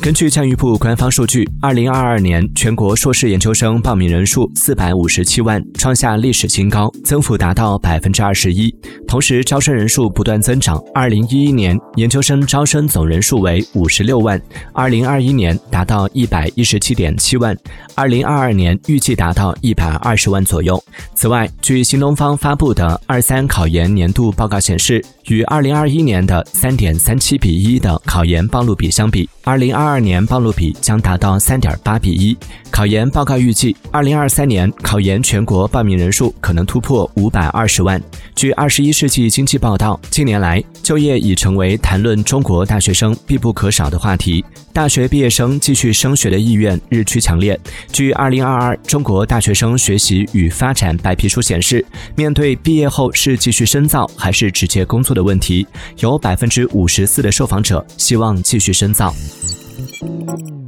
根据教育部官方数据，二零二二年全国硕士研究生报名人数四百五十七万，创下历史新高，增幅达到百分之二十一。同时，招生人数不断增长，二零一一年研究生招生总人数为五十六万，二零二一年达到一百一十七点七万，二零二二年预计达到一百二十万左右。此外，据新东方发布的二三考研年度报告显示，与二零二一年的三点三七比一的考研报录比相比，二零二二二年报录比将达到三点八比一。考研报告预计，二零二三年考研全国报名人数可能突破五百二十万。据《二十一世纪经济报道》，近年来就业已成为谈论中国大学生必不可少的话题。大学毕业生继续升学的意愿日趋强烈。据《二零二二中国大学生学习与发展白皮书》显示，面对毕业后是继续深造还是直接工作的问题，有百分之五十四的受访者希望继续深造。Música